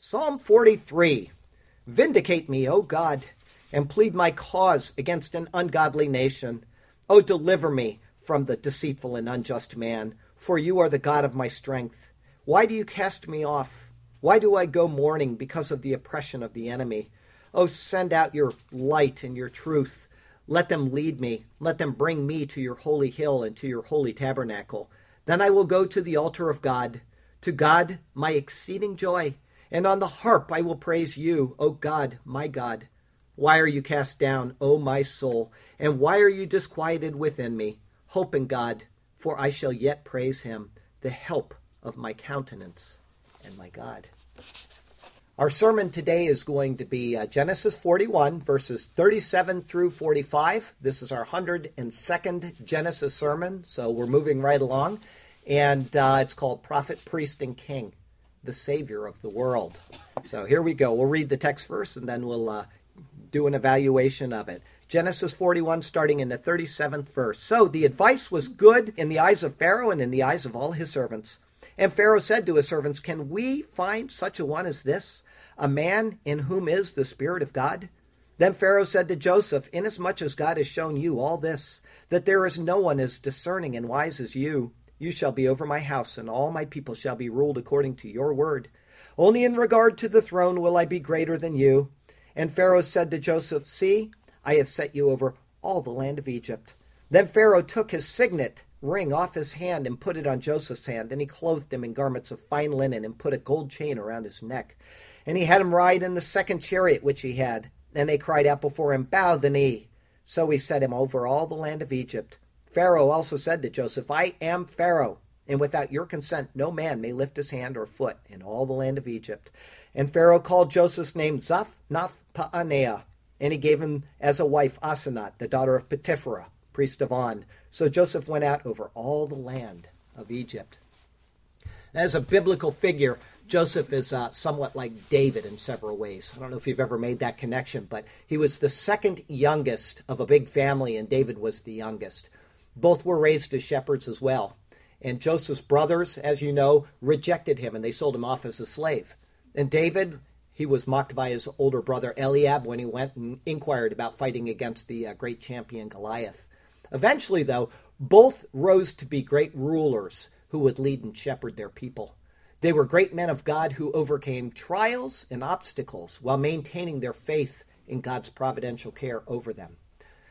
Psalm 43 Vindicate me, O God, and plead my cause against an ungodly nation. O deliver me from the deceitful and unjust man, for you are the God of my strength. Why do you cast me off? Why do I go mourning because of the oppression of the enemy? O send out your light and your truth. Let them lead me. Let them bring me to your holy hill and to your holy tabernacle. Then I will go to the altar of God, to God my exceeding joy and on the harp I will praise you, O God, my God. Why are you cast down, O my soul? And why are you disquieted within me? Hope in God, for I shall yet praise him, the help of my countenance and my God. Our sermon today is going to be uh, Genesis 41, verses 37 through 45. This is our 102nd Genesis sermon, so we're moving right along. And uh, it's called Prophet, Priest, and King the Savior of the world. So here we go. We'll read the text first and then we'll uh, do an evaluation of it. Genesis 41, starting in the 37th verse. So the advice was good in the eyes of Pharaoh and in the eyes of all his servants. And Pharaoh said to his servants, Can we find such a one as this, a man in whom is the Spirit of God? Then Pharaoh said to Joseph, Inasmuch as God has shown you all this, that there is no one as discerning and wise as you, you shall be over my house, and all my people shall be ruled according to your word. Only in regard to the throne will I be greater than you. And Pharaoh said to Joseph, See, I have set you over all the land of Egypt. Then Pharaoh took his signet ring off his hand and put it on Joseph's hand, and he clothed him in garments of fine linen and put a gold chain around his neck. And he had him ride in the second chariot which he had. And they cried out before him, Bow the knee. So he set him over all the land of Egypt. Pharaoh also said to Joseph, I am Pharaoh, and without your consent no man may lift his hand or foot in all the land of Egypt. And Pharaoh called Joseph's name Zaph Nath Paaneah, and he gave him as a wife Asenath, the daughter of Potipherah, priest of On. So Joseph went out over all the land of Egypt. As a biblical figure, Joseph is uh, somewhat like David in several ways. I don't know if you've ever made that connection, but he was the second youngest of a big family, and David was the youngest. Both were raised as shepherds as well. And Joseph's brothers, as you know, rejected him and they sold him off as a slave. And David, he was mocked by his older brother Eliab when he went and inquired about fighting against the uh, great champion Goliath. Eventually, though, both rose to be great rulers who would lead and shepherd their people. They were great men of God who overcame trials and obstacles while maintaining their faith in God's providential care over them.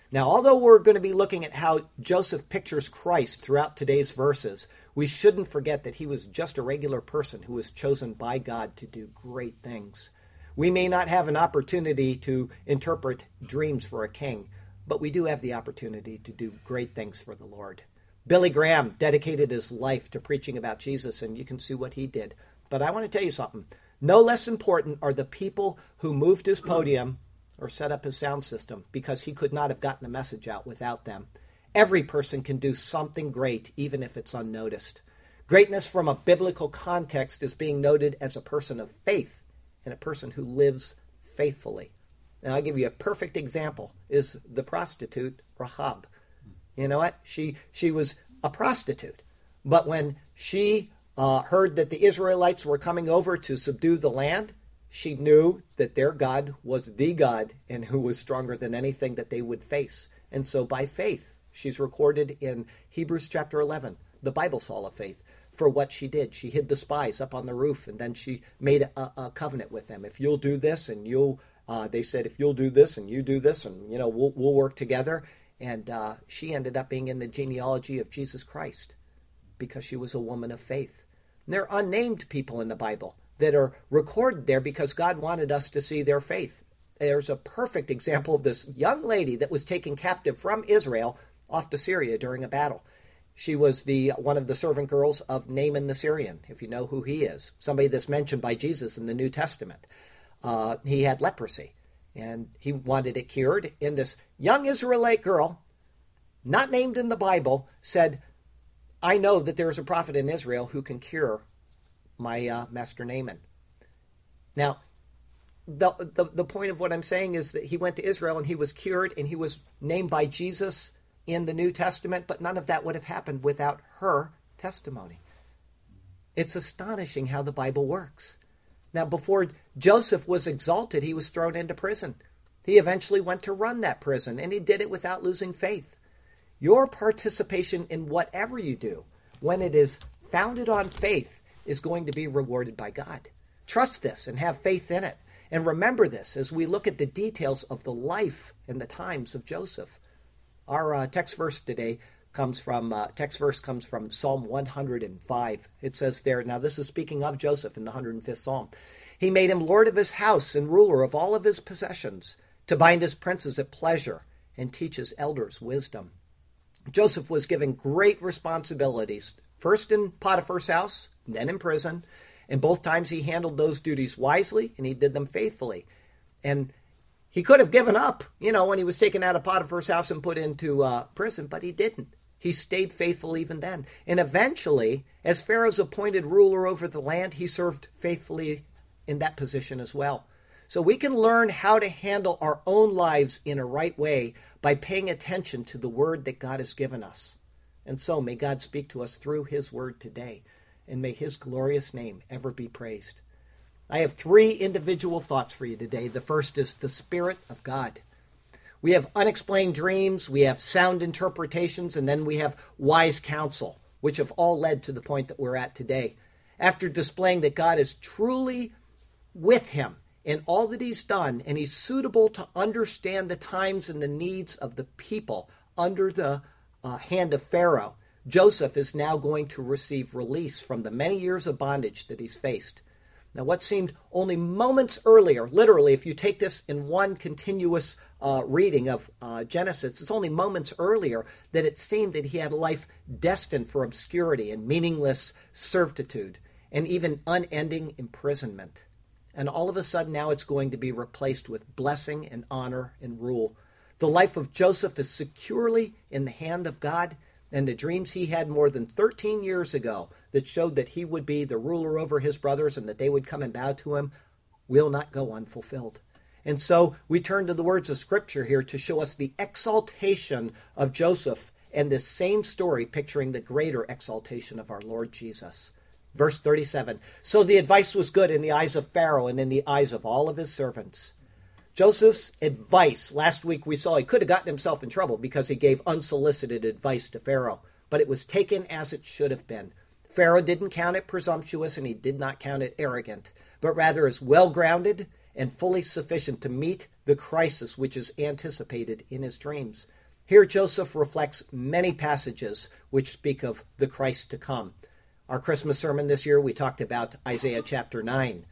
Now, although we're going to be looking at how Joseph pictures Christ throughout today's verses, we shouldn't forget that he was just a regular person who was chosen by God to do great things. We may not have an opportunity to interpret dreams for a king, but we do have the opportunity to do great things for the Lord. Billy Graham dedicated his life to preaching about Jesus, and you can see what he did. But I want to tell you something. No less important are the people who moved his podium or set up his sound system because he could not have gotten the message out without them. Every person can do something great, even if it's unnoticed. Greatness from a biblical context is being noted as a person of faith and a person who lives faithfully. And I'll give you a perfect example is the prostitute Rahab. You know what? She she was a prostitute, but when she uh, heard that the Israelites were coming over to subdue the land, she knew that their God was the God and who was stronger than anything that they would face. And so by faith, she's recorded in Hebrews chapter 11, the Bible's Hall of Faith, for what she did. She hid the spies up on the roof and then she made a, a covenant with them. If you'll do this and you'll, uh, they said, if you'll do this and you do this and, you know, we'll, we'll work together. And uh, she ended up being in the genealogy of Jesus Christ because she was a woman of faith. And there are unnamed people in the Bible that are recorded there because God wanted us to see their faith. There's a perfect example of this young lady that was taken captive from Israel off to Syria during a battle. She was the one of the servant girls of Naaman the Syrian, if you know who he is, somebody that's mentioned by Jesus in the New Testament. Uh, he had leprosy, and he wanted it cured. And this young Israelite girl, not named in the Bible, said, "I know that there is a prophet in Israel who can cure my uh, master Naaman. Now, the, the, the point of what I'm saying is that he went to Israel and he was cured and he was named by Jesus in the New Testament, but none of that would have happened without her testimony. It's astonishing how the Bible works. Now, before Joseph was exalted, he was thrown into prison. He eventually went to run that prison, and he did it without losing faith. Your participation in whatever you do, when it is founded on faith, is going to be rewarded by God. Trust this and have faith in it. And remember this as we look at the details of the life and the times of Joseph. Our uh, text verse today comes from uh, text verse comes from Psalm 105. It says there, now this is speaking of Joseph in the 105th Psalm. He made him lord of his house and ruler of all of his possessions, to bind his princes at pleasure and teach his elders wisdom. Joseph was given great responsibilities, first in Potiphar's house, then in prison, and both times he handled those duties wisely and he did them faithfully. And he could have given up, you know, when he was taken out of Potiphar's house and put into uh, prison, but he didn't. He stayed faithful even then. And eventually, as Pharaoh's appointed ruler over the land, he served faithfully in that position as well. So we can learn how to handle our own lives in a right way by paying attention to the word that God has given us. And so may God speak to us through his word today, and may his glorious name ever be praised. I have three individual thoughts for you today. The first is the Spirit of God. We have unexplained dreams, we have sound interpretations, and then we have wise counsel, which have all led to the point that we're at today. After displaying that God is truly with him in all that he's done, and he's suitable to understand the times and the needs of the people under the uh, hand of Pharaoh, Joseph is now going to receive release from the many years of bondage that he's faced. Now, what seemed only moments earlier, literally, if you take this in one continuous uh, reading of uh, Genesis, it's only moments earlier that it seemed that he had a life destined for obscurity and meaningless servitude and even unending imprisonment and all of a sudden now it's going to be replaced with blessing and honor and rule. The life of Joseph is securely in the hand of God, and the dreams he had more than 13 years ago that showed that he would be the ruler over his brothers and that they would come and bow to him will not go unfulfilled. And so we turn to the words of Scripture here to show us the exaltation of Joseph and this same story picturing the greater exaltation of our Lord Jesus. Verse 37 So the advice was good in the eyes of Pharaoh and in the eyes of all of his servants. Joseph's advice, last week we saw he could have gotten himself in trouble because he gave unsolicited advice to Pharaoh, but it was taken as it should have been. Pharaoh didn't count it presumptuous and he did not count it arrogant, but rather as well grounded and fully sufficient to meet the crisis which is anticipated in his dreams. Here, Joseph reflects many passages which speak of the Christ to come. Our Christmas sermon this year, we talked about Isaiah chapter 9.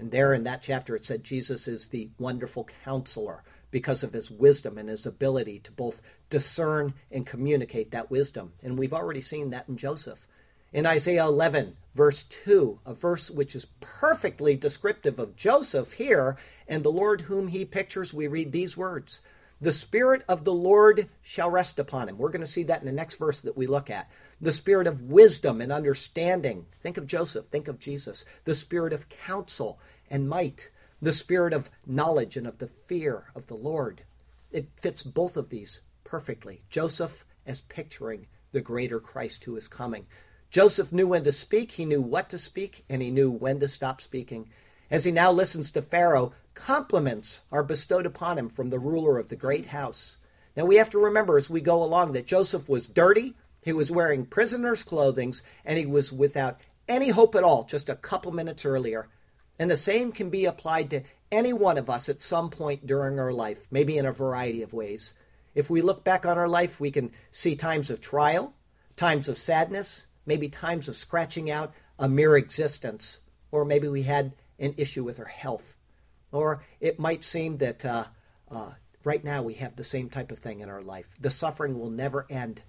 And there in that chapter, it said Jesus is the wonderful counselor because of his wisdom and his ability to both discern and communicate that wisdom. And we've already seen that in Joseph. In Isaiah 11, verse 2, a verse which is perfectly descriptive of Joseph here and the Lord whom he pictures, we read these words The Spirit of the Lord shall rest upon him. We're going to see that in the next verse that we look at the spirit of wisdom and understanding. Think of Joseph, think of Jesus. The spirit of counsel and might, the spirit of knowledge and of the fear of the Lord. It fits both of these perfectly. Joseph as picturing the greater Christ who is coming. Joseph knew when to speak, he knew what to speak, and he knew when to stop speaking. As he now listens to Pharaoh, compliments are bestowed upon him from the ruler of the great house. Now we have to remember as we go along that Joseph was dirty, he was wearing prisoner's clothing and he was without any hope at all just a couple minutes earlier. And the same can be applied to any one of us at some point during our life, maybe in a variety of ways. If we look back on our life, we can see times of trial, times of sadness, maybe times of scratching out a mere existence, or maybe we had an issue with our health. Or it might seem that uh, uh, right now we have the same type of thing in our life. The suffering will never end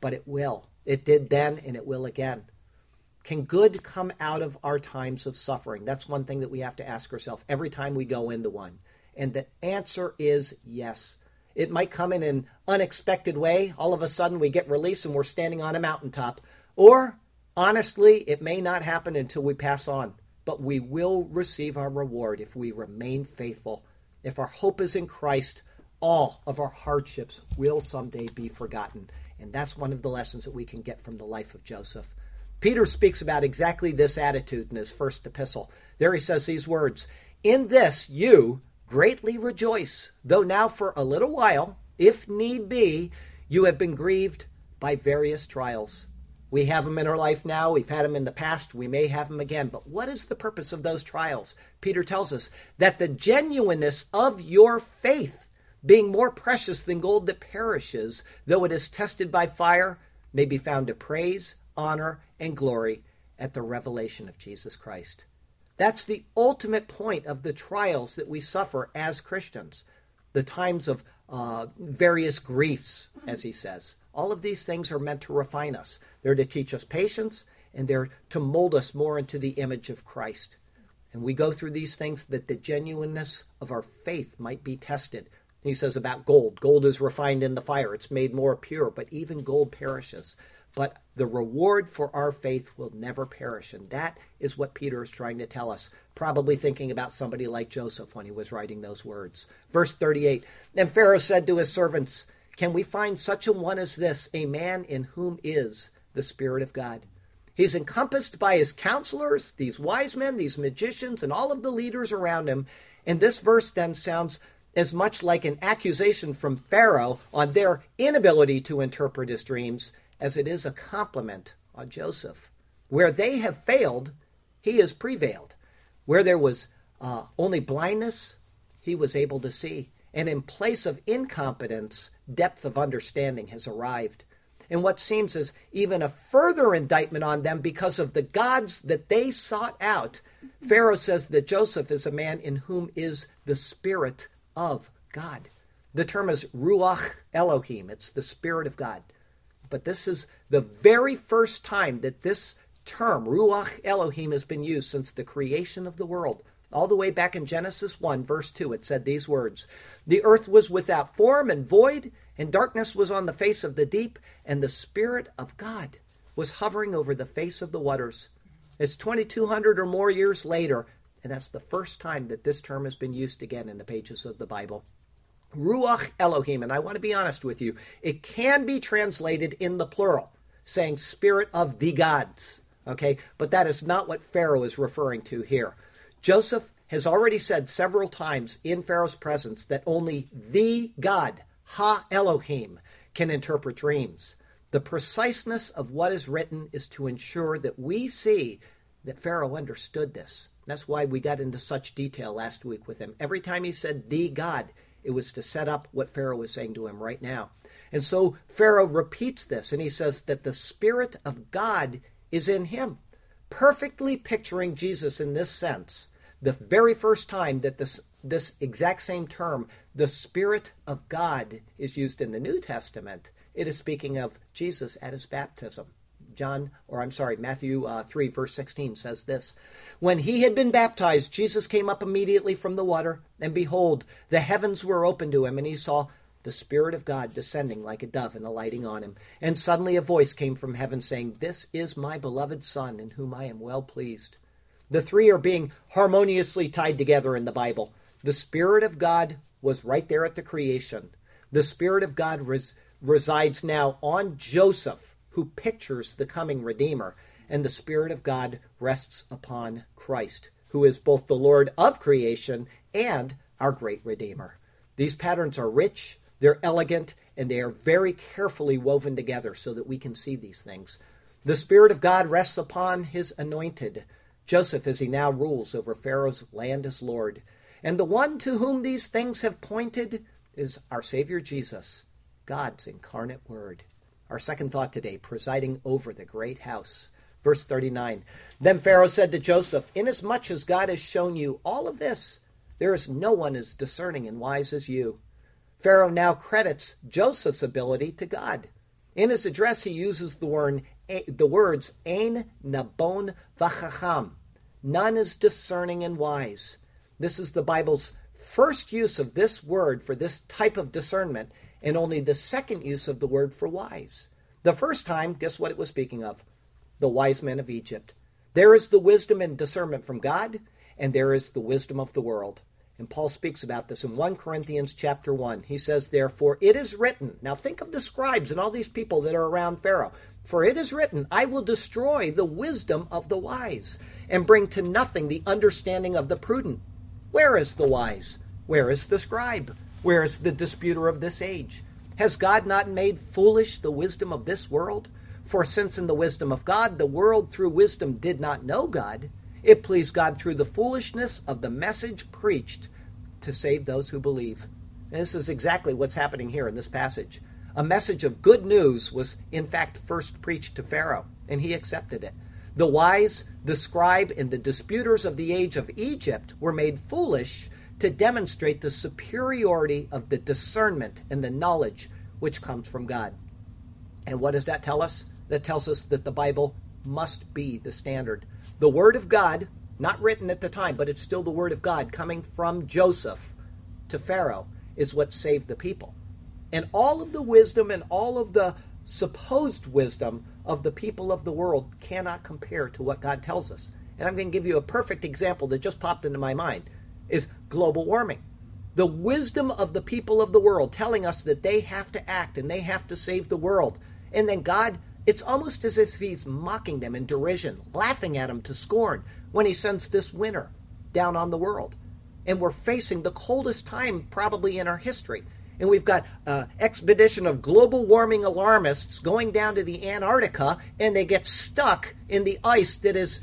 but it will. It did then and it will again. Can good come out of our times of suffering? That's one thing that we have to ask ourselves every time we go into one. And the answer is yes. It might come in an unexpected way. All of a sudden, we get released and we're standing on a mountaintop. Or, honestly, it may not happen until we pass on. But we will receive our reward if we remain faithful. If our hope is in Christ, all of our hardships will someday be forgotten. And that's one of the lessons that we can get from the life of Joseph. Peter speaks about exactly this attitude in his first epistle. There he says these words In this you greatly rejoice, though now for a little while, if need be, you have been grieved by various trials. We have them in our life now. We've had them in the past. We may have them again. But what is the purpose of those trials? Peter tells us that the genuineness of your faith, being more precious than gold that perishes, though it is tested by fire, may be found to praise, honor, and glory at the revelation of Jesus Christ. That's the ultimate point of the trials that we suffer as Christians, the times of uh, various griefs, as he says. All of these things are meant to refine us. They're to teach us patience, and they're to mold us more into the image of Christ. And we go through these things that the genuineness of our faith might be tested. He says about gold gold is refined in the fire, it's made more pure, but even gold perishes. But the reward for our faith will never perish. And that is what Peter is trying to tell us, probably thinking about somebody like Joseph when he was writing those words. Verse 38 Then Pharaoh said to his servants, Can we find such a one as this, a man in whom is the Spirit of God? He's encompassed by his counselors, these wise men, these magicians, and all of the leaders around him. And this verse then sounds as much like an accusation from Pharaoh on their inability to interpret his dreams as it is a compliment on Joseph. Where they have failed, he has prevailed. Where there was uh, only blindness, he was able to see. And in place of incompetence, depth of understanding has arrived. And what seems as even a further indictment on them because of the gods that they sought out, Pharaoh says that Joseph is a man in whom is the Spirit of God. The term is Ruach Elohim, it's the Spirit of God. But this is the very first time that this term, Ruach Elohim, has been used since the creation of the world. All the way back in Genesis 1, verse 2, it said these words The earth was without form and void, and darkness was on the face of the deep, and the Spirit of God was hovering over the face of the waters. It's 2,200 or more years later, and that's the first time that this term has been used again in the pages of the Bible. Ruach Elohim, and I want to be honest with you, it can be translated in the plural, saying spirit of the gods. Okay, but that is not what Pharaoh is referring to here. Joseph has already said several times in Pharaoh's presence that only the God, Ha Elohim, can interpret dreams. The preciseness of what is written is to ensure that we see that Pharaoh understood this. That's why we got into such detail last week with him. Every time he said the God, it was to set up what Pharaoh was saying to him right now. And so Pharaoh repeats this and he says that the Spirit of God is in him, perfectly picturing Jesus in this sense. The very first time that this, this exact same term, the Spirit of God, is used in the New Testament, it is speaking of Jesus at his baptism. John, or I'm sorry, Matthew uh, 3, verse 16 says this When he had been baptized, Jesus came up immediately from the water, and behold, the heavens were opened to him, and he saw the Spirit of God descending like a dove and alighting on him. And suddenly a voice came from heaven saying, This is my beloved Son, in whom I am well pleased. The three are being harmoniously tied together in the Bible. The Spirit of God was right there at the creation. The Spirit of God res- resides now on Joseph who pictures the coming Redeemer, and the Spirit of God rests upon Christ, who is both the Lord of creation and our great Redeemer. These patterns are rich, they're elegant, and they are very carefully woven together so that we can see these things. The Spirit of God rests upon his anointed, Joseph, as he now rules over Pharaoh's land as Lord. And the one to whom these things have pointed is our Savior Jesus, God's incarnate Word. Our second thought today, presiding over the great house. Verse 39 Then Pharaoh said to Joseph, Inasmuch as God has shown you all of this, there is no one as discerning and wise as you. Pharaoh now credits Joseph's ability to God. In his address, he uses the, word, the words Ein Nabon Vachacham. None is discerning and wise. This is the Bible's first use of this word for this type of discernment, and only the second use of the word for wise. The first time, guess what it was speaking of? The wise men of Egypt. There is the wisdom and discernment from God, and there is the wisdom of the world. And Paul speaks about this in 1 Corinthians chapter 1. He says, Therefore, it is written. Now think of the scribes and all these people that are around Pharaoh. For it is written, I will destroy the wisdom of the wise and bring to nothing the understanding of the prudent. Where is the wise? Where is the scribe? Where is the disputer of this age? Has God not made foolish the wisdom of this world? For since in the wisdom of God the world through wisdom did not know God, it pleased God through the foolishness of the message preached to save those who believe. And this is exactly what's happening here in this passage. A message of good news was, in fact, first preached to Pharaoh, and he accepted it. The wise, the scribe, and the disputers of the age of Egypt were made foolish to demonstrate the superiority of the discernment and the knowledge which comes from God. And what does that tell us? That tells us that the Bible must be the standard. The Word of God, not written at the time, but it's still the Word of God coming from Joseph to Pharaoh, is what saved the people. And all of the wisdom and all of the supposed wisdom of the people of the world cannot compare to what God tells us. And I'm going to give you a perfect example that just popped into my mind is global warming. The wisdom of the people of the world telling us that they have to act and they have to save the world. And then God, it's almost as if He's mocking them in derision, laughing at them to scorn when He sends this winter down on the world. And we're facing the coldest time probably in our history. And we've got an uh, expedition of global warming alarmists going down to the Antarctica, and they get stuck in the ice that is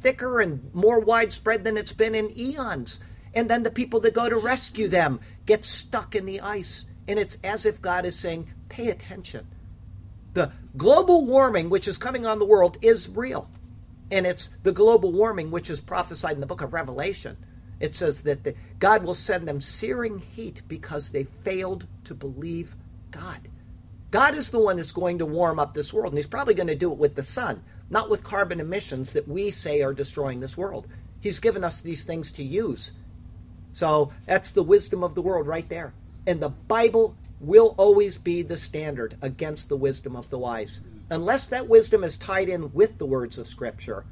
thicker and more widespread than it's been in eons. And then the people that go to rescue them get stuck in the ice. And it's as if God is saying, pay attention. The global warming which is coming on the world is real. And it's the global warming which is prophesied in the book of Revelation. It says that the, God will send them searing heat because they failed to believe God. God is the one that's going to warm up this world, and He's probably going to do it with the sun, not with carbon emissions that we say are destroying this world. He's given us these things to use. So that's the wisdom of the world right there. And the Bible will always be the standard against the wisdom of the wise. Unless that wisdom is tied in with the words of Scripture,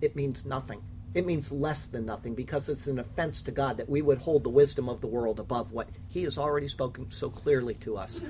it means nothing. It means less than nothing because it's an offense to God that we would hold the wisdom of the world above what He has already spoken so clearly to us.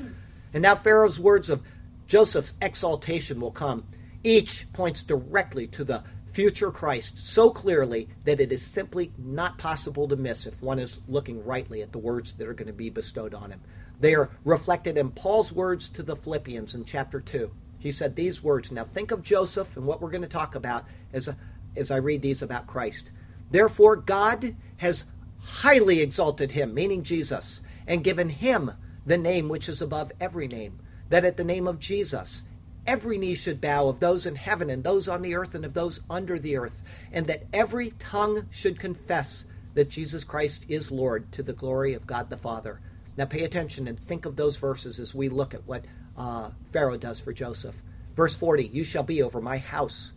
And now Pharaoh's words of Joseph's exaltation will come. Each points directly to the future Christ so clearly that it is simply not possible to miss if one is looking rightly at the words that are going to be bestowed on him. They are reflected in Paul's words to the Philippians in chapter 2. He said these words. Now think of Joseph and what we're going to talk about as, as I read these about Christ. Therefore, God has highly exalted him, meaning Jesus, and given him the name which is above every name, that at the name of Jesus every knee should bow of those in heaven and those on the earth and of those under the earth, and that every tongue should confess that Jesus Christ is Lord to the glory of God the Father. Now pay attention and think of those verses as we look at what uh, Pharaoh does for Joseph. Verse 40 You shall be over my house.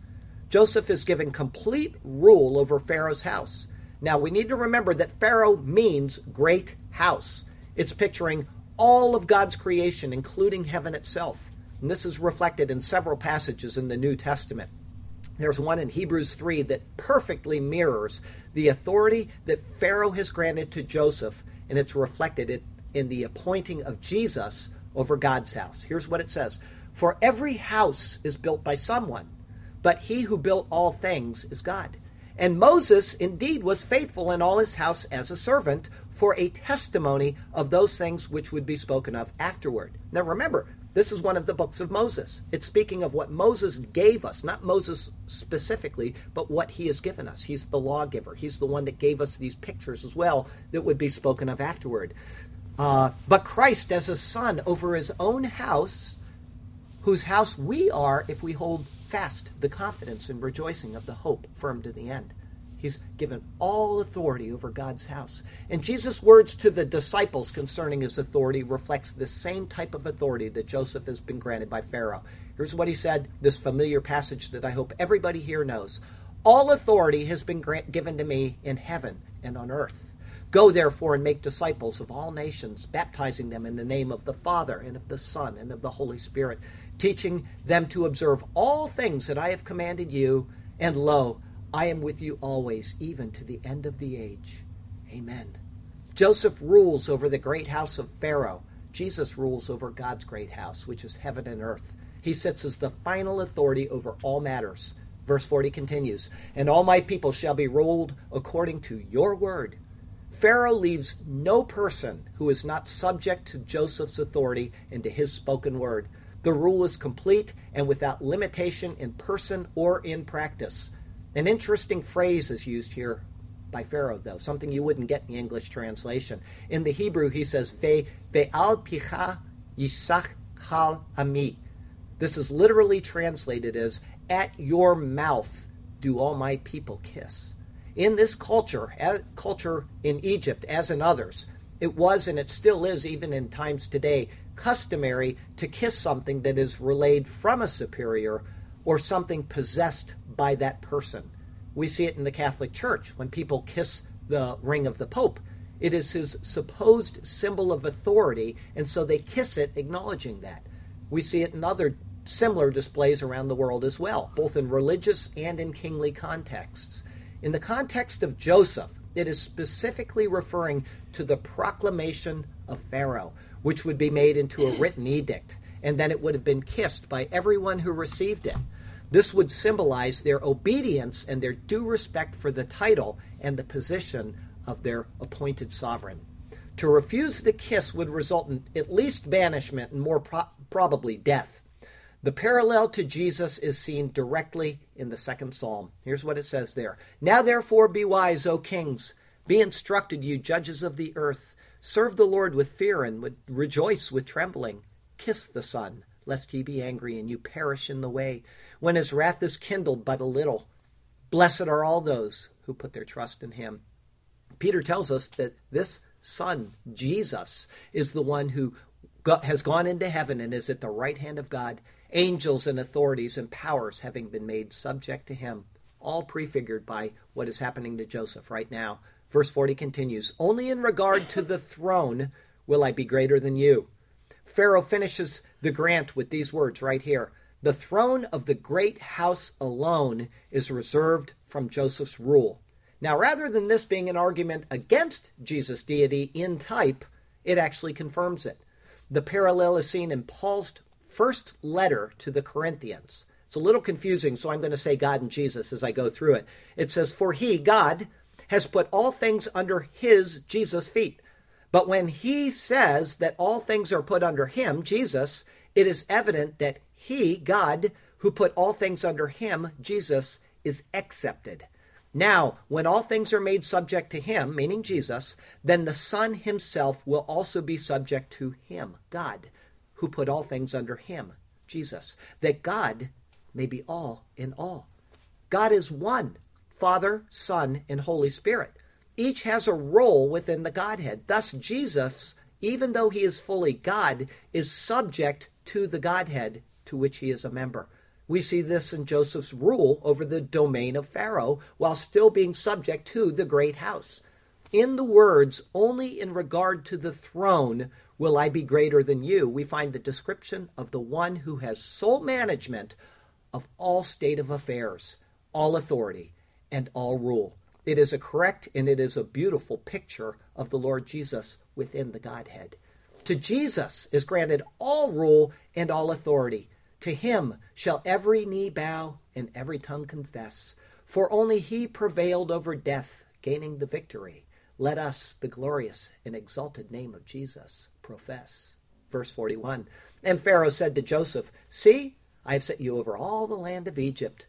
Joseph is given complete rule over Pharaoh's house. Now we need to remember that Pharaoh means great house. It's picturing all of God's creation, including heaven itself. And this is reflected in several passages in the New Testament. There's one in Hebrews 3 that perfectly mirrors the authority that Pharaoh has granted to Joseph, and it's reflected in the appointing of Jesus over God's house. Here's what it says For every house is built by someone, but he who built all things is God. And Moses indeed was faithful in all his house as a servant for a testimony of those things which would be spoken of afterward. Now remember, this is one of the books of Moses. It's speaking of what Moses gave us, not Moses specifically, but what he has given us. He's the lawgiver. He's the one that gave us these pictures as well that would be spoken of afterward. Uh, but Christ as a son over his own house, whose house we are if we hold fast the confidence and rejoicing of the hope firm to the end. He's given all authority over God's house. And Jesus' words to the disciples concerning his authority reflects the same type of authority that Joseph has been granted by Pharaoh. Here's what he said, this familiar passage that I hope everybody here knows. All authority has been grant- given to me in heaven and on earth. Go therefore and make disciples of all nations, baptizing them in the name of the Father and of the Son and of the Holy Spirit, teaching them to observe all things that I have commanded you. And lo, I am with you always, even to the end of the age. Amen. Joseph rules over the great house of Pharaoh. Jesus rules over God's great house, which is heaven and earth. He sits as the final authority over all matters. Verse 40 continues And all my people shall be ruled according to your word. Pharaoh leaves no person who is not subject to Joseph's authority and to his spoken word. The rule is complete and without limitation in person or in practice. An interesting phrase is used here by Pharaoh, though, something you wouldn't get in the English translation. In the Hebrew, he says, Ve, al picha yisach chal ami. This is literally translated as, At your mouth do all my people kiss. In this culture, culture in Egypt, as in others, it was and it still is, even in times today, customary to kiss something that is relayed from a superior or something possessed by that person. We see it in the Catholic Church when people kiss the ring of the Pope. It is his supposed symbol of authority, and so they kiss it, acknowledging that. We see it in other similar displays around the world as well, both in religious and in kingly contexts. In the context of Joseph, it is specifically referring to the proclamation of Pharaoh, which would be made into a written edict, and then it would have been kissed by everyone who received it. This would symbolize their obedience and their due respect for the title and the position of their appointed sovereign. To refuse the kiss would result in at least banishment and more pro- probably death. The parallel to Jesus is seen directly in the second psalm. Here's what it says there Now therefore be wise, O kings. Be instructed, you judges of the earth. Serve the Lord with fear and rejoice with trembling. Kiss the Son, lest he be angry and you perish in the way when his wrath is kindled but a little. Blessed are all those who put their trust in him. Peter tells us that this Son, Jesus, is the one who has gone into heaven and is at the right hand of God, angels and authorities and powers having been made subject to him, all prefigured by what is happening to Joseph right now. Verse 40 continues Only in regard to the throne will I be greater than you. Pharaoh finishes the grant with these words right here the throne of the great house alone is reserved from Joseph's rule. Now, rather than this being an argument against Jesus' deity in type, it actually confirms it. The parallel is seen in Paul's first letter to the Corinthians. It's a little confusing, so I'm going to say God and Jesus as I go through it. It says, For he, God, has put all things under his, Jesus' feet. But when he says that all things are put under him, Jesus, it is evident that he, God, who put all things under him, Jesus, is excepted. Now, when all things are made subject to him, meaning Jesus, then the Son himself will also be subject to him, God, who put all things under him, Jesus, that God may be all in all. God is one Father, Son, and Holy Spirit. Each has a role within the Godhead. Thus, Jesus, even though he is fully God, is subject to the Godhead to which he is a member. We see this in Joseph's rule over the domain of Pharaoh while still being subject to the great house. In the words, only in regard to the throne will I be greater than you, we find the description of the one who has sole management of all state of affairs, all authority, and all rule. It is a correct and it is a beautiful picture of the Lord Jesus within the Godhead. To Jesus is granted all rule and all authority. To him shall every knee bow and every tongue confess, for only he prevailed over death, gaining the victory. Let us, the glorious and exalted name of Jesus, profess. Verse 41 And Pharaoh said to Joseph, See, I have set you over all the land of Egypt.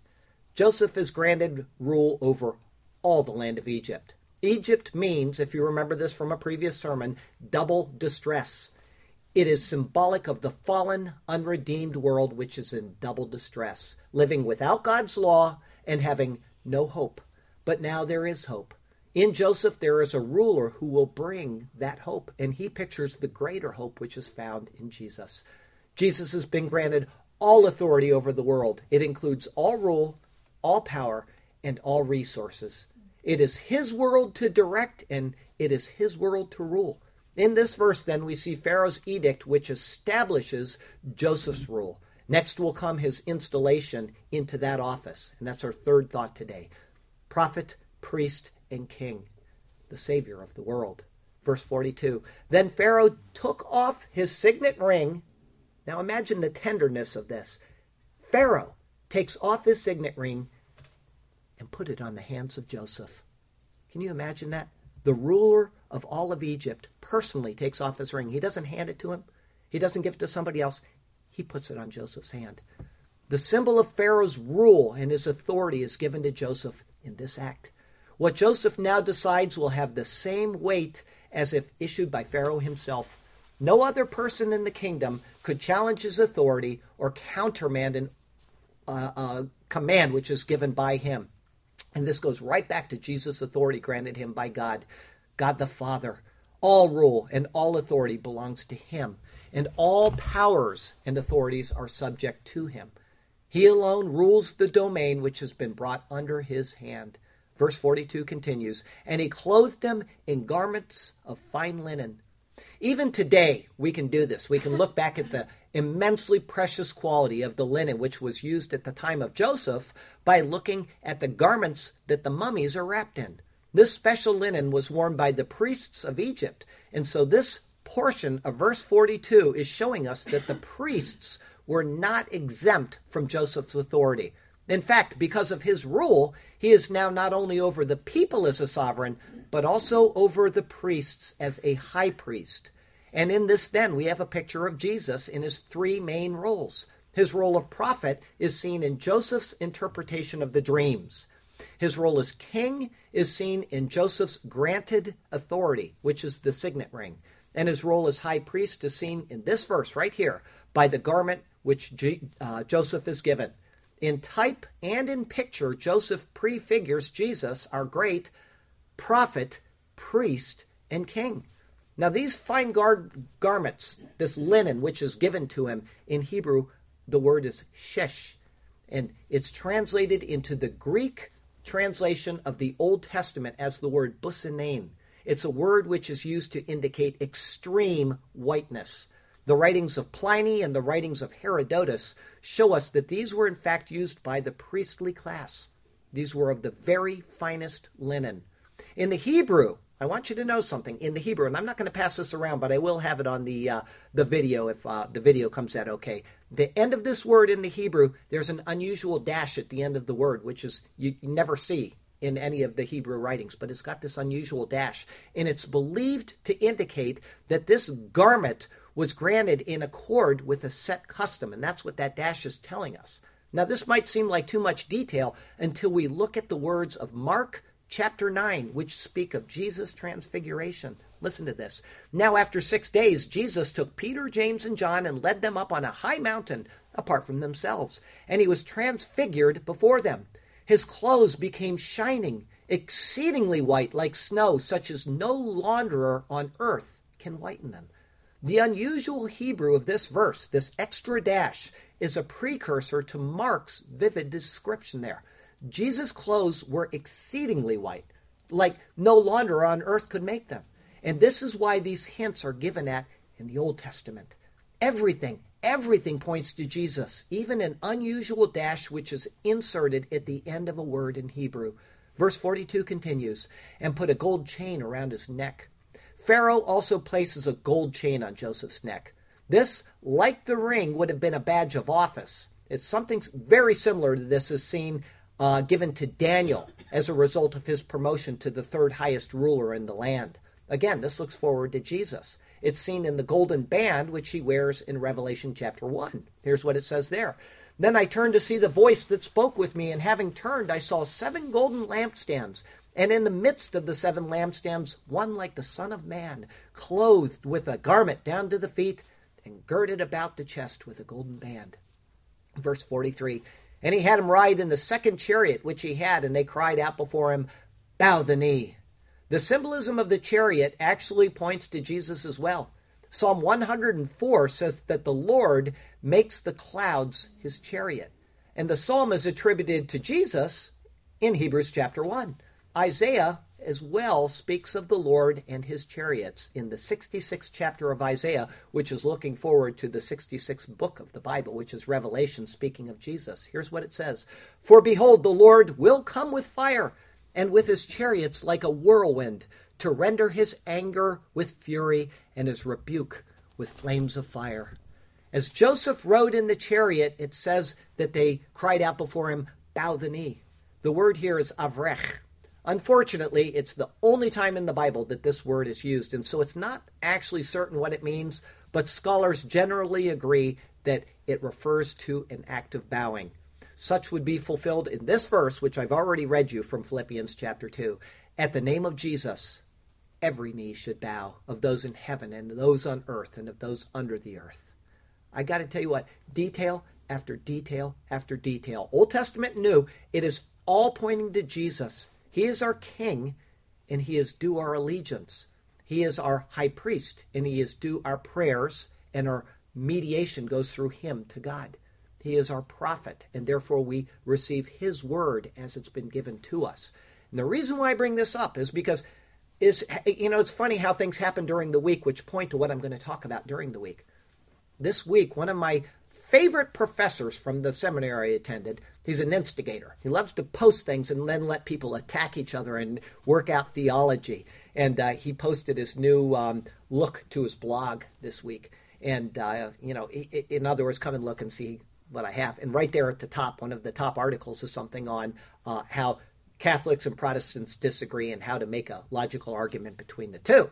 Joseph is granted rule over all the land of Egypt. Egypt means, if you remember this from a previous sermon, double distress. It is symbolic of the fallen, unredeemed world which is in double distress, living without God's law and having no hope. But now there is hope. In Joseph, there is a ruler who will bring that hope, and he pictures the greater hope which is found in Jesus. Jesus has been granted all authority over the world, it includes all rule, all power, and all resources. It is his world to direct, and it is his world to rule. In this verse, then, we see Pharaoh's edict, which establishes Joseph's rule. Next will come his installation into that office. And that's our third thought today prophet, priest, and king, the Savior of the world. Verse 42 Then Pharaoh took off his signet ring. Now imagine the tenderness of this. Pharaoh takes off his signet ring and put it on the hands of Joseph. Can you imagine that? The ruler of all of Egypt personally takes off his ring. He doesn't hand it to him, he doesn't give it to somebody else. He puts it on Joseph's hand. The symbol of Pharaoh's rule and his authority is given to Joseph in this act. What Joseph now decides will have the same weight as if issued by Pharaoh himself. No other person in the kingdom could challenge his authority or countermand an uh, uh, command which is given by him. And this goes right back to Jesus' authority granted him by God, God the Father. All rule and all authority belongs to him, and all powers and authorities are subject to him. He alone rules the domain which has been brought under his hand. Verse 42 continues, And he clothed them in garments of fine linen. Even today, we can do this. We can look back at the immensely precious quality of the linen which was used at the time of Joseph by looking at the garments that the mummies are wrapped in. This special linen was worn by the priests of Egypt. And so this portion of verse 42 is showing us that the priests were not exempt from Joseph's authority. In fact, because of his rule, he is now not only over the people as a sovereign, but also over the priests as a high priest. And in this, then, we have a picture of Jesus in his three main roles. His role of prophet is seen in Joseph's interpretation of the dreams. His role as king is seen in Joseph's granted authority, which is the signet ring. And his role as high priest is seen in this verse right here by the garment which G- uh, Joseph is given. In type and in picture, Joseph prefigures Jesus, our great prophet, priest, and king. Now, these fine gar- garments, this linen which is given to him, in Hebrew, the word is shesh, and it's translated into the Greek translation of the Old Testament as the word busanein. It's a word which is used to indicate extreme whiteness. The writings of Pliny and the writings of Herodotus show us that these were in fact used by the priestly class. These were of the very finest linen. In the Hebrew, I want you to know something in the Hebrew, and I'm not going to pass this around, but I will have it on the uh, the video if uh, the video comes out okay. The end of this word in the Hebrew, there's an unusual dash at the end of the word, which is you never see in any of the Hebrew writings, but it's got this unusual dash, and it's believed to indicate that this garment was granted in accord with a set custom, and that's what that dash is telling us. Now, this might seem like too much detail until we look at the words of Mark chapter 9, which speak of Jesus' transfiguration. Listen to this. Now, after six days, Jesus took Peter, James, and John and led them up on a high mountain apart from themselves, and he was transfigured before them. His clothes became shining, exceedingly white like snow, such as no launderer on earth can whiten them. The unusual Hebrew of this verse, this extra dash, is a precursor to Mark's vivid description there. Jesus' clothes were exceedingly white, like no launderer on earth could make them. And this is why these hints are given at in the Old Testament. Everything, everything points to Jesus, even an unusual dash which is inserted at the end of a word in Hebrew. Verse 42 continues, and put a gold chain around his neck. Pharaoh also places a gold chain on Joseph's neck. This, like the ring, would have been a badge of office. It's something very similar to this is seen uh, given to Daniel as a result of his promotion to the third highest ruler in the land. Again, this looks forward to Jesus. It's seen in the golden band which he wears in Revelation chapter 1. Here's what it says there. Then I turned to see the voice that spoke with me, and having turned, I saw seven golden lampstands. And in the midst of the seven lampstands, one like the Son of Man, clothed with a garment down to the feet, and girded about the chest with a golden band. Verse 43 and he had him ride in the second chariot which he had, and they cried out before him, Bow the knee. The symbolism of the chariot actually points to Jesus as well. Psalm 104 says that the Lord makes the clouds his chariot. And the psalm is attributed to Jesus in Hebrews chapter 1. Isaiah as well speaks of the Lord and his chariots in the 66th chapter of Isaiah, which is looking forward to the 66th book of the Bible, which is Revelation speaking of Jesus. Here's what it says For behold, the Lord will come with fire, and with his chariots like a whirlwind, to render his anger with fury and his rebuke with flames of fire. As Joseph rode in the chariot, it says that they cried out before him, Bow the knee. The word here is avrech. Unfortunately, it's the only time in the Bible that this word is used, and so it's not actually certain what it means, but scholars generally agree that it refers to an act of bowing. Such would be fulfilled in this verse, which I've already read you from Philippians chapter 2. At the name of Jesus, every knee should bow of those in heaven and those on earth and of those under the earth. I got to tell you what, detail after detail after detail, Old Testament and New, it is all pointing to Jesus. He is our King, and He is due our allegiance. He is our high priest, and He is due our prayers, and our mediation goes through Him to God. He is our prophet, and therefore we receive His word as it's been given to us. And the reason why I bring this up is because is you know it's funny how things happen during the week which point to what I'm going to talk about during the week. This week one of my favorite professors from the seminary I attended, he's an instigator. He loves to post things and then let people attack each other and work out theology. And uh, he posted his new um, look to his blog this week. And, uh, you know, in other words, come and look and see what I have. And right there at the top, one of the top articles is something on uh, how Catholics and Protestants disagree and how to make a logical argument between the two.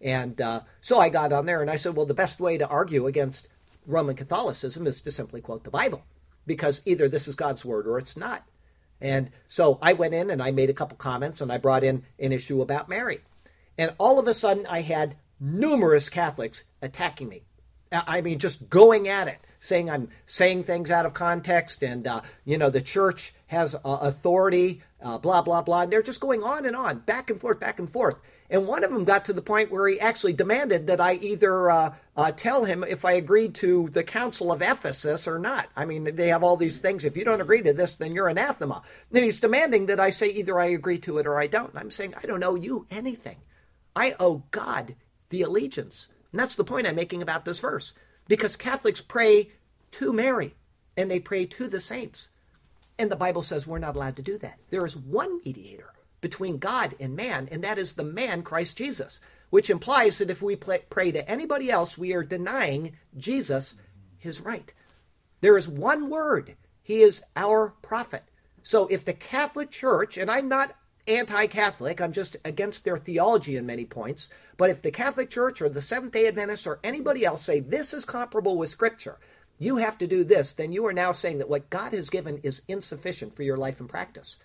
And uh, so I got on there and I said, well, the best way to argue against Roman Catholicism is to simply quote the Bible because either this is God's word or it's not. And so I went in and I made a couple comments and I brought in an issue about Mary. And all of a sudden I had numerous Catholics attacking me. I mean, just going at it, saying I'm saying things out of context, and uh, you know the church has uh, authority, uh, blah blah blah. And they're just going on and on, back and forth, back and forth. And one of them got to the point where he actually demanded that I either uh, uh, tell him if I agreed to the Council of Ephesus or not. I mean, they have all these things. If you don't agree to this, then you're anathema. And then he's demanding that I say either I agree to it or I don't. And I'm saying, I don't owe you anything. I owe God the allegiance. And that's the point I'm making about this verse. Because Catholics pray to Mary and they pray to the saints. And the Bible says we're not allowed to do that. There is one mediator between God and man, and that is the man Christ Jesus, which implies that if we pray to anybody else, we are denying Jesus his right. There is one word, he is our prophet. So if the Catholic Church, and I'm not anti Catholic, I'm just against their theology in many points, but if the Catholic Church or the Seventh day Adventists or anybody else say this is comparable with Scripture, you have to do this, then you are now saying that what God has given is insufficient for your life and practice.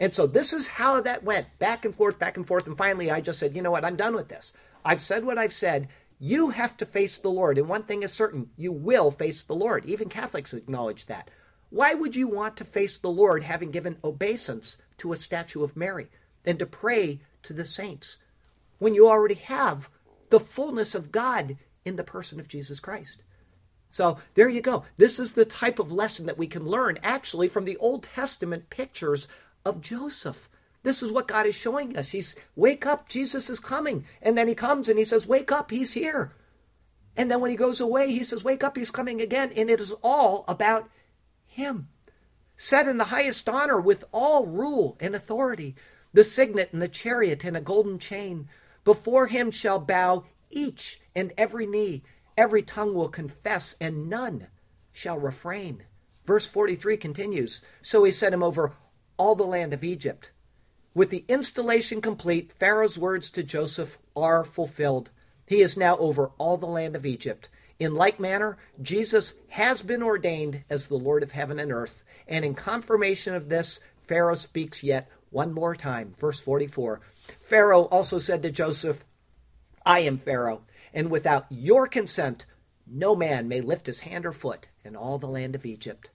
And so this is how that went back and forth, back and forth. And finally, I just said, you know what? I'm done with this. I've said what I've said. You have to face the Lord. And one thing is certain you will face the Lord. Even Catholics acknowledge that. Why would you want to face the Lord having given obeisance to a statue of Mary and to pray to the saints when you already have the fullness of God in the person of Jesus Christ? So there you go. This is the type of lesson that we can learn actually from the Old Testament pictures of Joseph. This is what God is showing us. He's, wake up, Jesus is coming. And then he comes and he says, wake up, he's here. And then when he goes away, he says, wake up, he's coming again. And it is all about him. Set in the highest honor with all rule and authority, the signet and the chariot and a golden chain. Before him shall bow each and every knee, every tongue will confess, and none shall refrain. Verse 43 continues So he set him over all the land of Egypt. With the installation complete, Pharaoh's words to Joseph are fulfilled. He is now over all the land of Egypt. In like manner, Jesus has been ordained as the Lord of heaven and earth. And in confirmation of this, Pharaoh speaks yet one more time. Verse 44 Pharaoh also said to Joseph, I am Pharaoh, and without your consent, no man may lift his hand or foot in all the land of Egypt.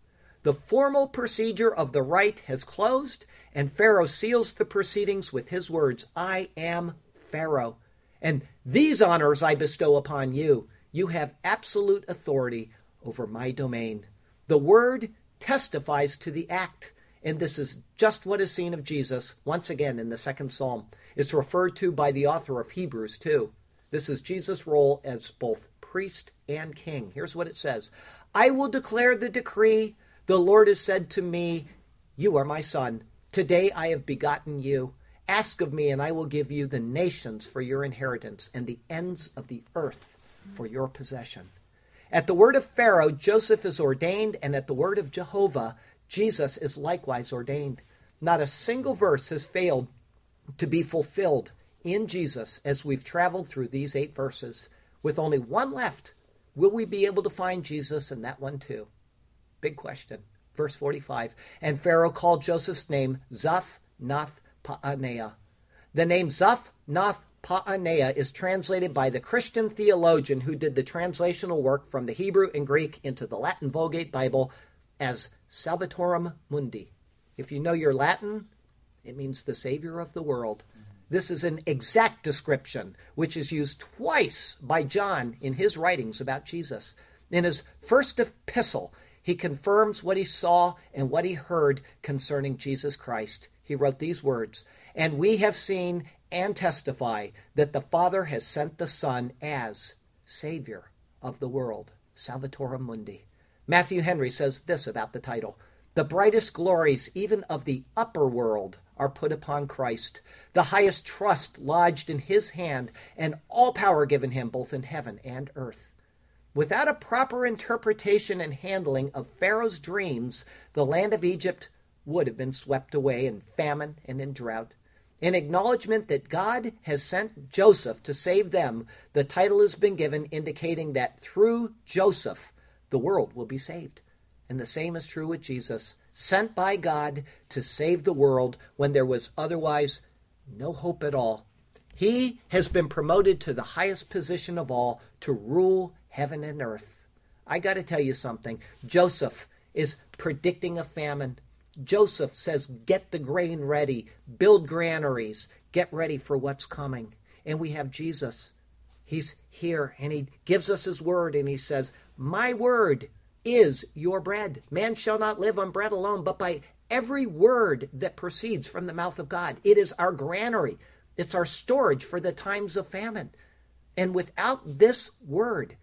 The formal procedure of the rite has closed, and Pharaoh seals the proceedings with his words I am Pharaoh. And these honors I bestow upon you. You have absolute authority over my domain. The word testifies to the act. And this is just what is seen of Jesus once again in the second psalm. It's referred to by the author of Hebrews, too. This is Jesus' role as both priest and king. Here's what it says I will declare the decree. The Lord has said to me, You are my son. Today I have begotten you. Ask of me, and I will give you the nations for your inheritance and the ends of the earth for your possession. At the word of Pharaoh, Joseph is ordained, and at the word of Jehovah, Jesus is likewise ordained. Not a single verse has failed to be fulfilled in Jesus as we've traveled through these eight verses. With only one left, will we be able to find Jesus in that one too? Big question. Verse 45 And Pharaoh called Joseph's name Zaph Nath Paaneah. The name Zaph Nath Paaneah is translated by the Christian theologian who did the translational work from the Hebrew and Greek into the Latin Vulgate Bible as Salvatorem Mundi. If you know your Latin, it means the Savior of the world. This is an exact description, which is used twice by John in his writings about Jesus. In his first epistle, he confirms what he saw and what he heard concerning Jesus Christ. He wrote these words And we have seen and testify that the Father has sent the Son as Savior of the world, Salvatorem Mundi. Matthew Henry says this about the title The brightest glories, even of the upper world, are put upon Christ, the highest trust lodged in his hand, and all power given him both in heaven and earth. Without a proper interpretation and handling of Pharaoh's dreams, the land of Egypt would have been swept away in famine and in drought. In acknowledgement that God has sent Joseph to save them, the title has been given indicating that through Joseph, the world will be saved. And the same is true with Jesus, sent by God to save the world when there was otherwise no hope at all. He has been promoted to the highest position of all to rule heaven and earth. I got to tell you something. Joseph is predicting a famine. Joseph says, Get the grain ready, build granaries, get ready for what's coming. And we have Jesus. He's here and he gives us his word and he says, My word is your bread. Man shall not live on bread alone, but by every word that proceeds from the mouth of God. It is our granary, it's our storage for the times of famine. And without this word,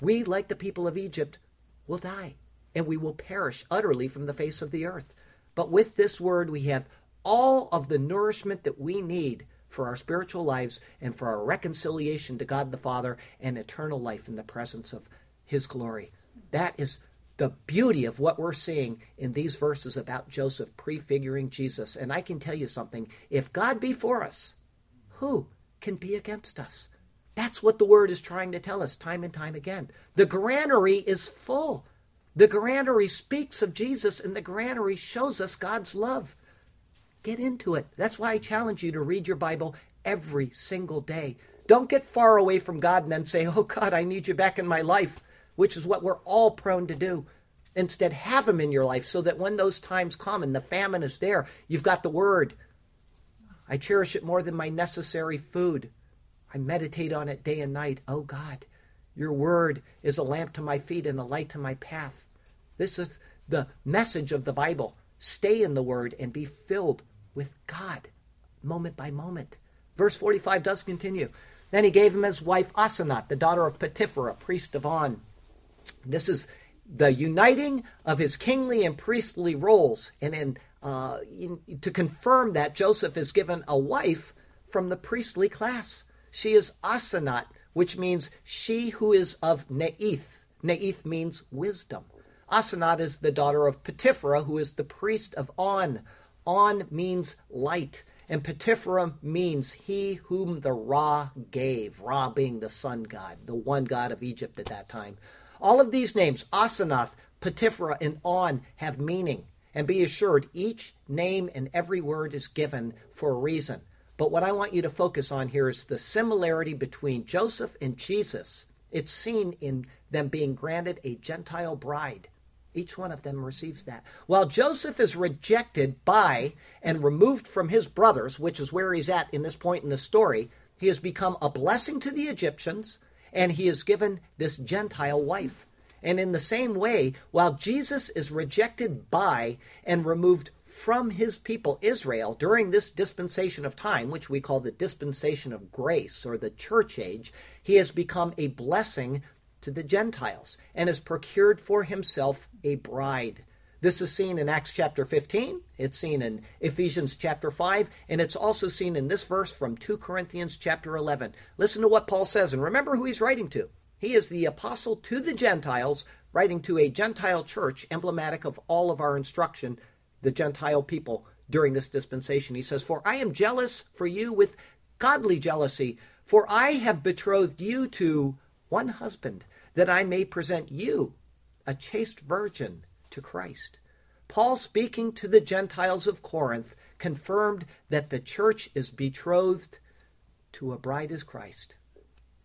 we, like the people of Egypt, will die and we will perish utterly from the face of the earth. But with this word, we have all of the nourishment that we need for our spiritual lives and for our reconciliation to God the Father and eternal life in the presence of His glory. That is the beauty of what we're seeing in these verses about Joseph prefiguring Jesus. And I can tell you something if God be for us, who can be against us? That's what the word is trying to tell us time and time again. The granary is full. The granary speaks of Jesus, and the granary shows us God's love. Get into it. That's why I challenge you to read your Bible every single day. Don't get far away from God and then say, Oh, God, I need you back in my life, which is what we're all prone to do. Instead, have Him in your life so that when those times come and the famine is there, you've got the Word. I cherish it more than my necessary food. I meditate on it day and night. Oh, God, your Word is a lamp to my feet and a light to my path. This is the message of the Bible. Stay in the Word and be filled with God moment by moment. Verse 45 does continue. Then he gave him his wife Asenath, the daughter of Potipharah, priest of On. This is the uniting of his kingly and priestly roles. And uh, in, to confirm that, Joseph is given a wife from the priestly class. She is Asenath, which means she who is of Neith. Neith means wisdom. Asenath is the daughter of Potipharah, who is the priest of On. On means light, and Potipharah means he whom the Ra gave, Ra being the sun god, the one god of Egypt at that time. All of these names, Asenath, Potipharah, and On, have meaning. And be assured, each name and every word is given for a reason. But what I want you to focus on here is the similarity between Joseph and Jesus. It's seen in them being granted a Gentile bride. Each one of them receives that. While Joseph is rejected by and removed from his brothers, which is where he's at in this point in the story, he has become a blessing to the Egyptians and he is given this Gentile wife. And in the same way, while Jesus is rejected by and removed from his people Israel during this dispensation of time, which we call the dispensation of grace or the church age, he has become a blessing to the Gentiles and has procured for himself a bride. This is seen in Acts chapter 15, it's seen in Ephesians chapter 5, and it's also seen in this verse from 2 Corinthians chapter 11. Listen to what Paul says, and remember who he's writing to. He is the apostle to the Gentiles, writing to a Gentile church, emblematic of all of our instruction, the Gentile people during this dispensation. He says, For I am jealous for you with godly jealousy, for I have betrothed you to one husband, that I may present you a chaste virgin to Christ. Paul, speaking to the Gentiles of Corinth, confirmed that the church is betrothed to a bride as Christ,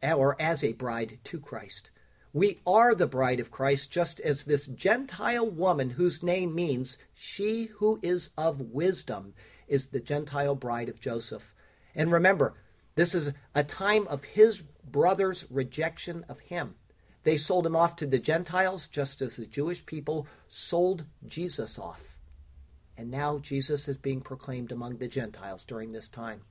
or as a bride to Christ. We are the bride of Christ, just as this Gentile woman, whose name means she who is of wisdom, is the Gentile bride of Joseph. And remember, this is a time of his brother's rejection of him. They sold him off to the Gentiles, just as the Jewish people sold Jesus off. And now Jesus is being proclaimed among the Gentiles during this time.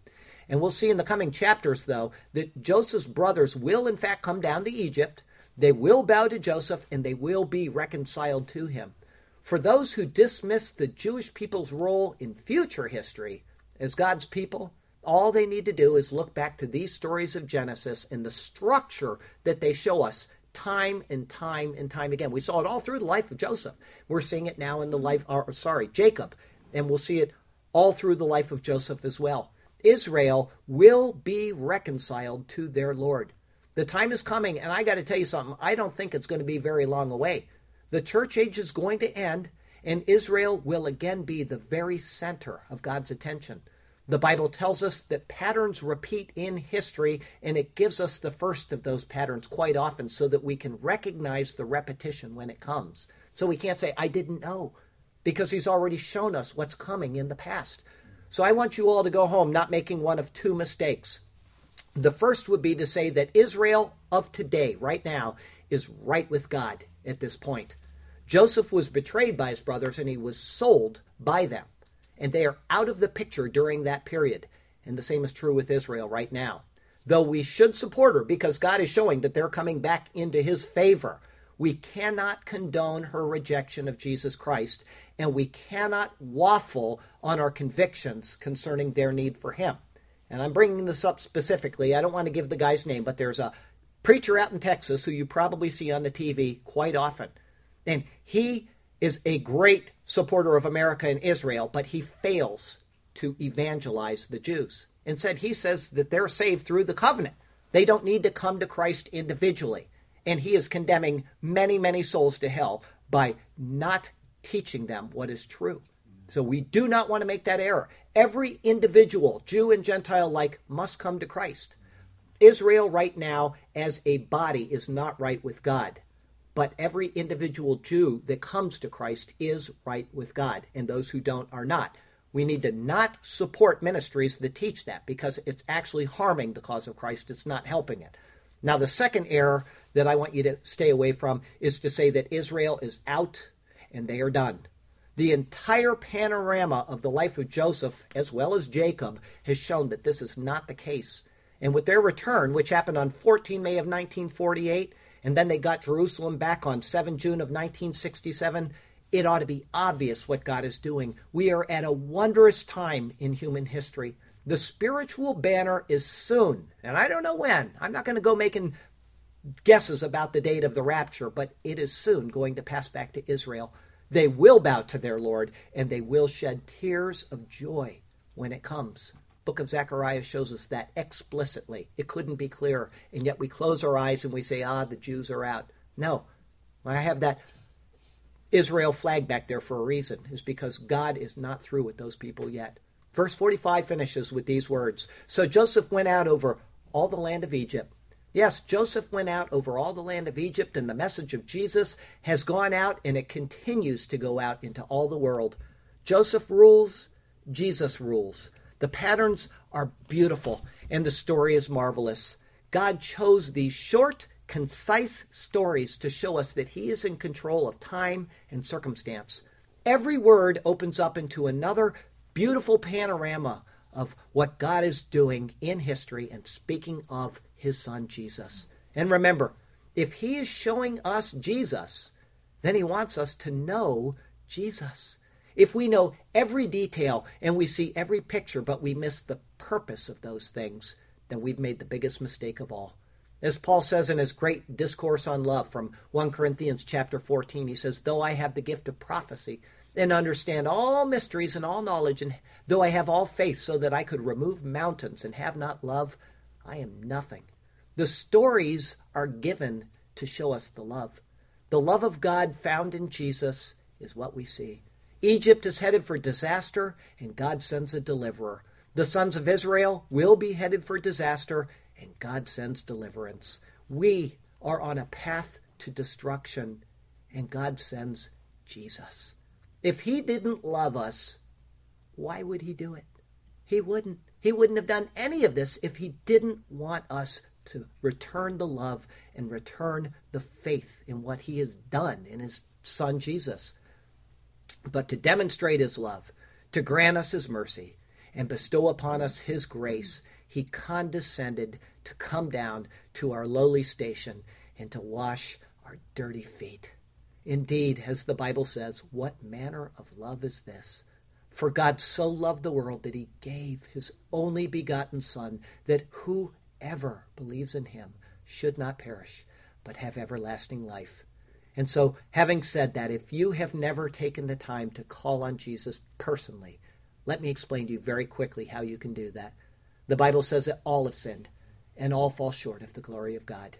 And we'll see in the coming chapters, though, that Joseph's brothers will, in fact, come down to Egypt they will bow to Joseph and they will be reconciled to him. For those who dismiss the Jewish people's role in future history as God's people, all they need to do is look back to these stories of Genesis and the structure that they show us time and time and time again. We saw it all through the life of Joseph. We're seeing it now in the life, or, sorry, Jacob, and we'll see it all through the life of Joseph as well. Israel will be reconciled to their Lord. The time is coming, and I got to tell you something. I don't think it's going to be very long away. The church age is going to end, and Israel will again be the very center of God's attention. The Bible tells us that patterns repeat in history, and it gives us the first of those patterns quite often so that we can recognize the repetition when it comes. So we can't say, I didn't know, because He's already shown us what's coming in the past. So I want you all to go home not making one of two mistakes. The first would be to say that Israel of today, right now, is right with God at this point. Joseph was betrayed by his brothers and he was sold by them. And they are out of the picture during that period. And the same is true with Israel right now. Though we should support her because God is showing that they're coming back into his favor, we cannot condone her rejection of Jesus Christ, and we cannot waffle on our convictions concerning their need for him and I'm bringing this up specifically. I don't want to give the guy's name, but there's a preacher out in Texas who you probably see on the TV quite often. And he is a great supporter of America and Israel, but he fails to evangelize the Jews. Instead, he says that they're saved through the covenant. They don't need to come to Christ individually. And he is condemning many, many souls to hell by not teaching them what is true. So we do not want to make that error. Every individual, Jew and Gentile alike, must come to Christ. Israel, right now, as a body, is not right with God. But every individual Jew that comes to Christ is right with God, and those who don't are not. We need to not support ministries that teach that because it's actually harming the cause of Christ, it's not helping it. Now, the second error that I want you to stay away from is to say that Israel is out and they are done. The entire panorama of the life of Joseph, as well as Jacob, has shown that this is not the case. And with their return, which happened on 14 May of 1948, and then they got Jerusalem back on 7 June of 1967, it ought to be obvious what God is doing. We are at a wondrous time in human history. The spiritual banner is soon, and I don't know when. I'm not going to go making guesses about the date of the rapture, but it is soon going to pass back to Israel. They will bow to their Lord and they will shed tears of joy when it comes. Book of Zechariah shows us that explicitly. It couldn't be clearer. And yet we close our eyes and we say, ah, the Jews are out. No. I have that Israel flag back there for a reason, is because God is not through with those people yet. Verse 45 finishes with these words So Joseph went out over all the land of Egypt Yes, Joseph went out over all the land of Egypt, and the message of Jesus has gone out, and it continues to go out into all the world. Joseph rules, Jesus rules. The patterns are beautiful, and the story is marvelous. God chose these short, concise stories to show us that He is in control of time and circumstance. Every word opens up into another beautiful panorama of what God is doing in history and speaking of his son Jesus. And remember, if he is showing us Jesus, then he wants us to know Jesus. If we know every detail and we see every picture, but we miss the purpose of those things, then we've made the biggest mistake of all. As Paul says in his great discourse on love from 1 Corinthians chapter 14, he says, Though I have the gift of prophecy and understand all mysteries and all knowledge, and though I have all faith so that I could remove mountains and have not love, I am nothing. The stories are given to show us the love. The love of God found in Jesus is what we see. Egypt is headed for disaster, and God sends a deliverer. The sons of Israel will be headed for disaster, and God sends deliverance. We are on a path to destruction, and God sends Jesus. If He didn't love us, why would He do it? He wouldn't. He wouldn't have done any of this if He didn't want us to return the love and return the faith in what He has done in His Son Jesus. But to demonstrate His love, to grant us His mercy, and bestow upon us His grace, He condescended to come down to our lowly station and to wash our dirty feet. Indeed, as the Bible says, what manner of love is this? For God so loved the world that he gave his only begotten Son, that whoever believes in him should not perish, but have everlasting life. And so, having said that, if you have never taken the time to call on Jesus personally, let me explain to you very quickly how you can do that. The Bible says that all have sinned and all fall short of the glory of God.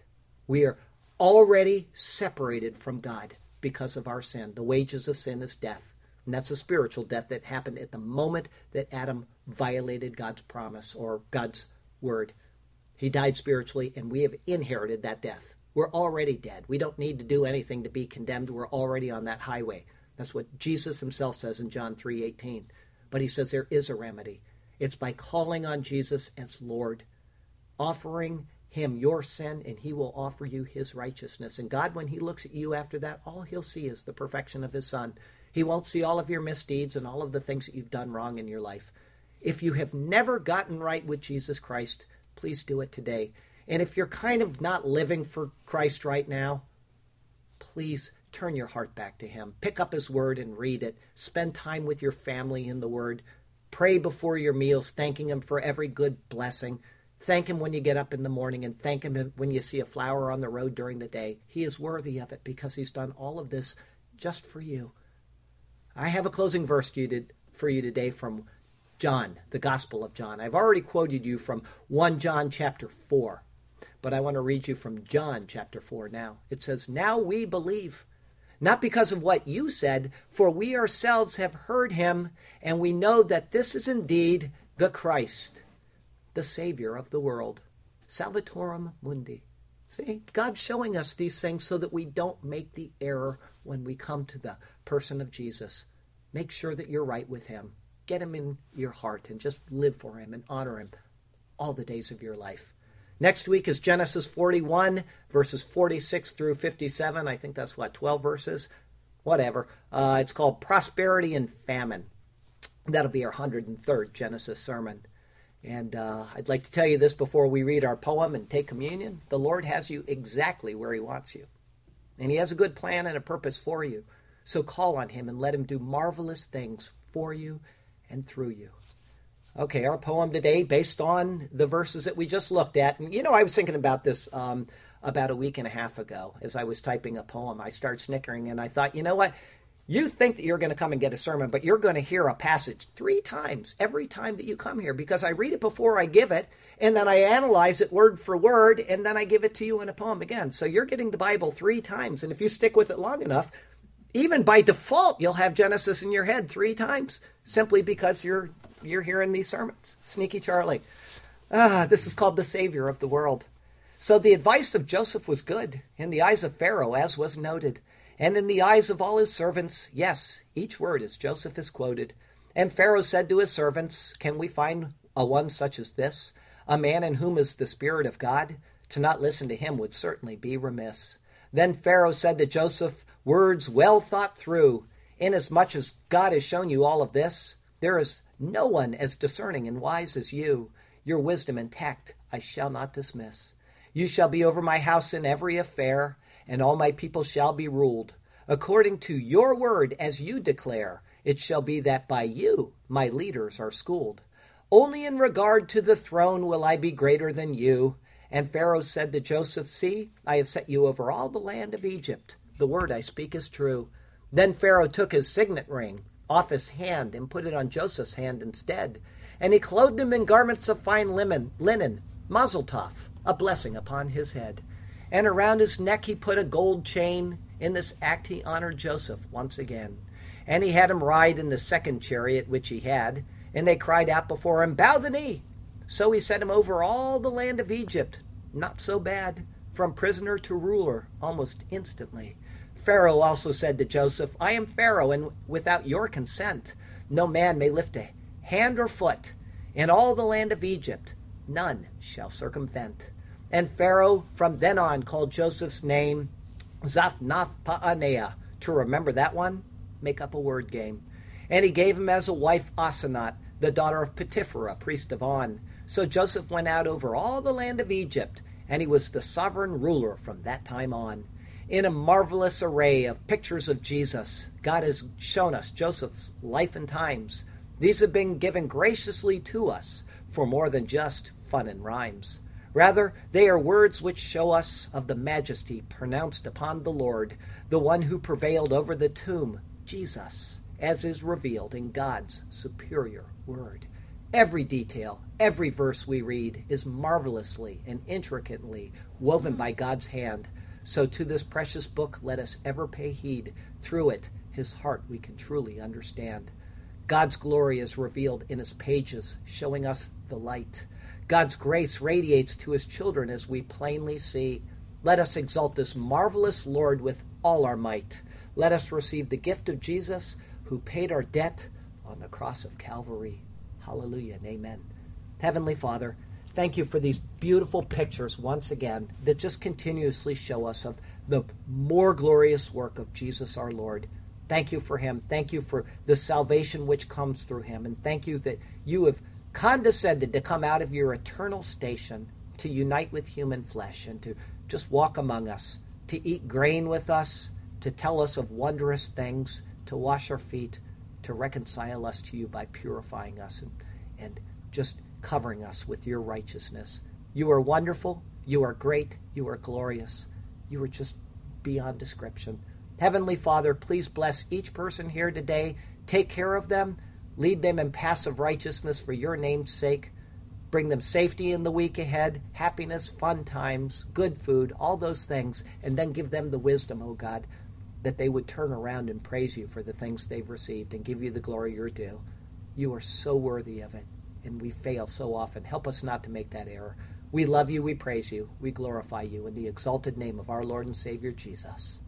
We are already separated from God because of our sin. The wages of sin is death. And that's a spiritual death that happened at the moment that Adam violated God's promise or God's word. He died spiritually, and we have inherited that death. We're already dead. We don't need to do anything to be condemned. We're already on that highway. That's what Jesus himself says in John 3:18. But he says there is a remedy. It's by calling on Jesus as Lord, offering him your sin, and he will offer you his righteousness. And God, when he looks at you after that, all he'll see is the perfection of his son. He won't see all of your misdeeds and all of the things that you've done wrong in your life. If you have never gotten right with Jesus Christ, please do it today. And if you're kind of not living for Christ right now, please turn your heart back to Him. Pick up His Word and read it. Spend time with your family in the Word. Pray before your meals, thanking Him for every good blessing. Thank Him when you get up in the morning and thank Him when you see a flower on the road during the day. He is worthy of it because He's done all of this just for you. I have a closing verse for you today from John, the Gospel of John. I've already quoted you from 1 John chapter 4, but I want to read you from John chapter 4 now. It says, Now we believe, not because of what you said, for we ourselves have heard him, and we know that this is indeed the Christ, the Savior of the world. Salvatorem Mundi. See, God's showing us these things so that we don't make the error when we come to the person of Jesus. Make sure that you're right with Him. Get Him in your heart and just live for Him and honor Him all the days of your life. Next week is Genesis 41, verses 46 through 57. I think that's what, 12 verses? Whatever. Uh, it's called Prosperity and Famine. That'll be our 103rd Genesis sermon. And uh, I'd like to tell you this before we read our poem and take communion. The Lord has you exactly where He wants you. And He has a good plan and a purpose for you. So call on Him and let Him do marvelous things for you and through you. Okay, our poem today, based on the verses that we just looked at. And, you know, I was thinking about this um, about a week and a half ago as I was typing a poem. I started snickering and I thought, you know what? You think that you're going to come and get a sermon, but you're going to hear a passage three times every time that you come here because I read it before I give it, and then I analyze it word for word, and then I give it to you in a poem again. So you're getting the Bible three times, and if you stick with it long enough, even by default, you'll have Genesis in your head three times simply because you're you're hearing these sermons. Sneaky Charlie. Ah, this is called the Savior of the world. So the advice of Joseph was good in the eyes of Pharaoh, as was noted. And in the eyes of all his servants, yes, each word as Joseph is quoted. And Pharaoh said to his servants, Can we find a one such as this, a man in whom is the Spirit of God? To not listen to him would certainly be remiss. Then Pharaoh said to Joseph, Words well thought through. Inasmuch as God has shown you all of this, there is no one as discerning and wise as you. Your wisdom and tact I shall not dismiss. You shall be over my house in every affair and all my people shall be ruled. According to your word, as you declare, it shall be that by you my leaders are schooled. Only in regard to the throne will I be greater than you. And Pharaoh said to Joseph, See, I have set you over all the land of Egypt. The word I speak is true. Then Pharaoh took his signet ring off his hand and put it on Joseph's hand instead. And he clothed him in garments of fine linen, linen, mazel tov, a blessing upon his head. And around his neck he put a gold chain. In this act he honored Joseph once again. And he had him ride in the second chariot which he had. And they cried out before him, Bow the knee! So he set him over all the land of Egypt. Not so bad. From prisoner to ruler almost instantly. Pharaoh also said to Joseph, I am Pharaoh, and without your consent, no man may lift a hand or foot in all the land of Egypt. None shall circumvent. And Pharaoh from then on called Joseph's name Zaphnath Paaneah. To remember that one, make up a word game. And he gave him as a wife Asenath, the daughter of Potipherah, priest of On. So Joseph went out over all the land of Egypt, and he was the sovereign ruler from that time on in a marvelous array of pictures of Jesus. God has shown us Joseph's life and times. These have been given graciously to us for more than just fun and rhymes. Rather, they are words which show us of the majesty pronounced upon the Lord, the one who prevailed over the tomb, Jesus, as is revealed in God's superior word. Every detail, every verse we read is marvelously and intricately woven by mm. God's hand so to this precious book let us ever pay heed. Through it, his heart we can truly understand. God's glory is revealed in its pages, showing us the light. God's grace radiates to his children as we plainly see. Let us exalt this marvelous Lord with all our might. Let us receive the gift of Jesus, who paid our debt on the cross of Calvary. Hallelujah and amen. Heavenly Father, Thank you for these beautiful pictures once again that just continuously show us of the more glorious work of Jesus our Lord. Thank you for him. Thank you for the salvation which comes through him. And thank you that you have condescended to come out of your eternal station to unite with human flesh and to just walk among us, to eat grain with us, to tell us of wondrous things, to wash our feet, to reconcile us to you by purifying us and, and just covering us with your righteousness. You are wonderful. You are great. You are glorious. You are just beyond description. Heavenly Father, please bless each person here today. Take care of them. Lead them in paths of righteousness for your name's sake. Bring them safety in the week ahead, happiness, fun times, good food, all those things, and then give them the wisdom, O oh God, that they would turn around and praise you for the things they've received and give you the glory you're due. You are so worthy of it and we fail so often. Help us not to make that error. We love you, we praise you, we glorify you in the exalted name of our Lord and Savior Jesus.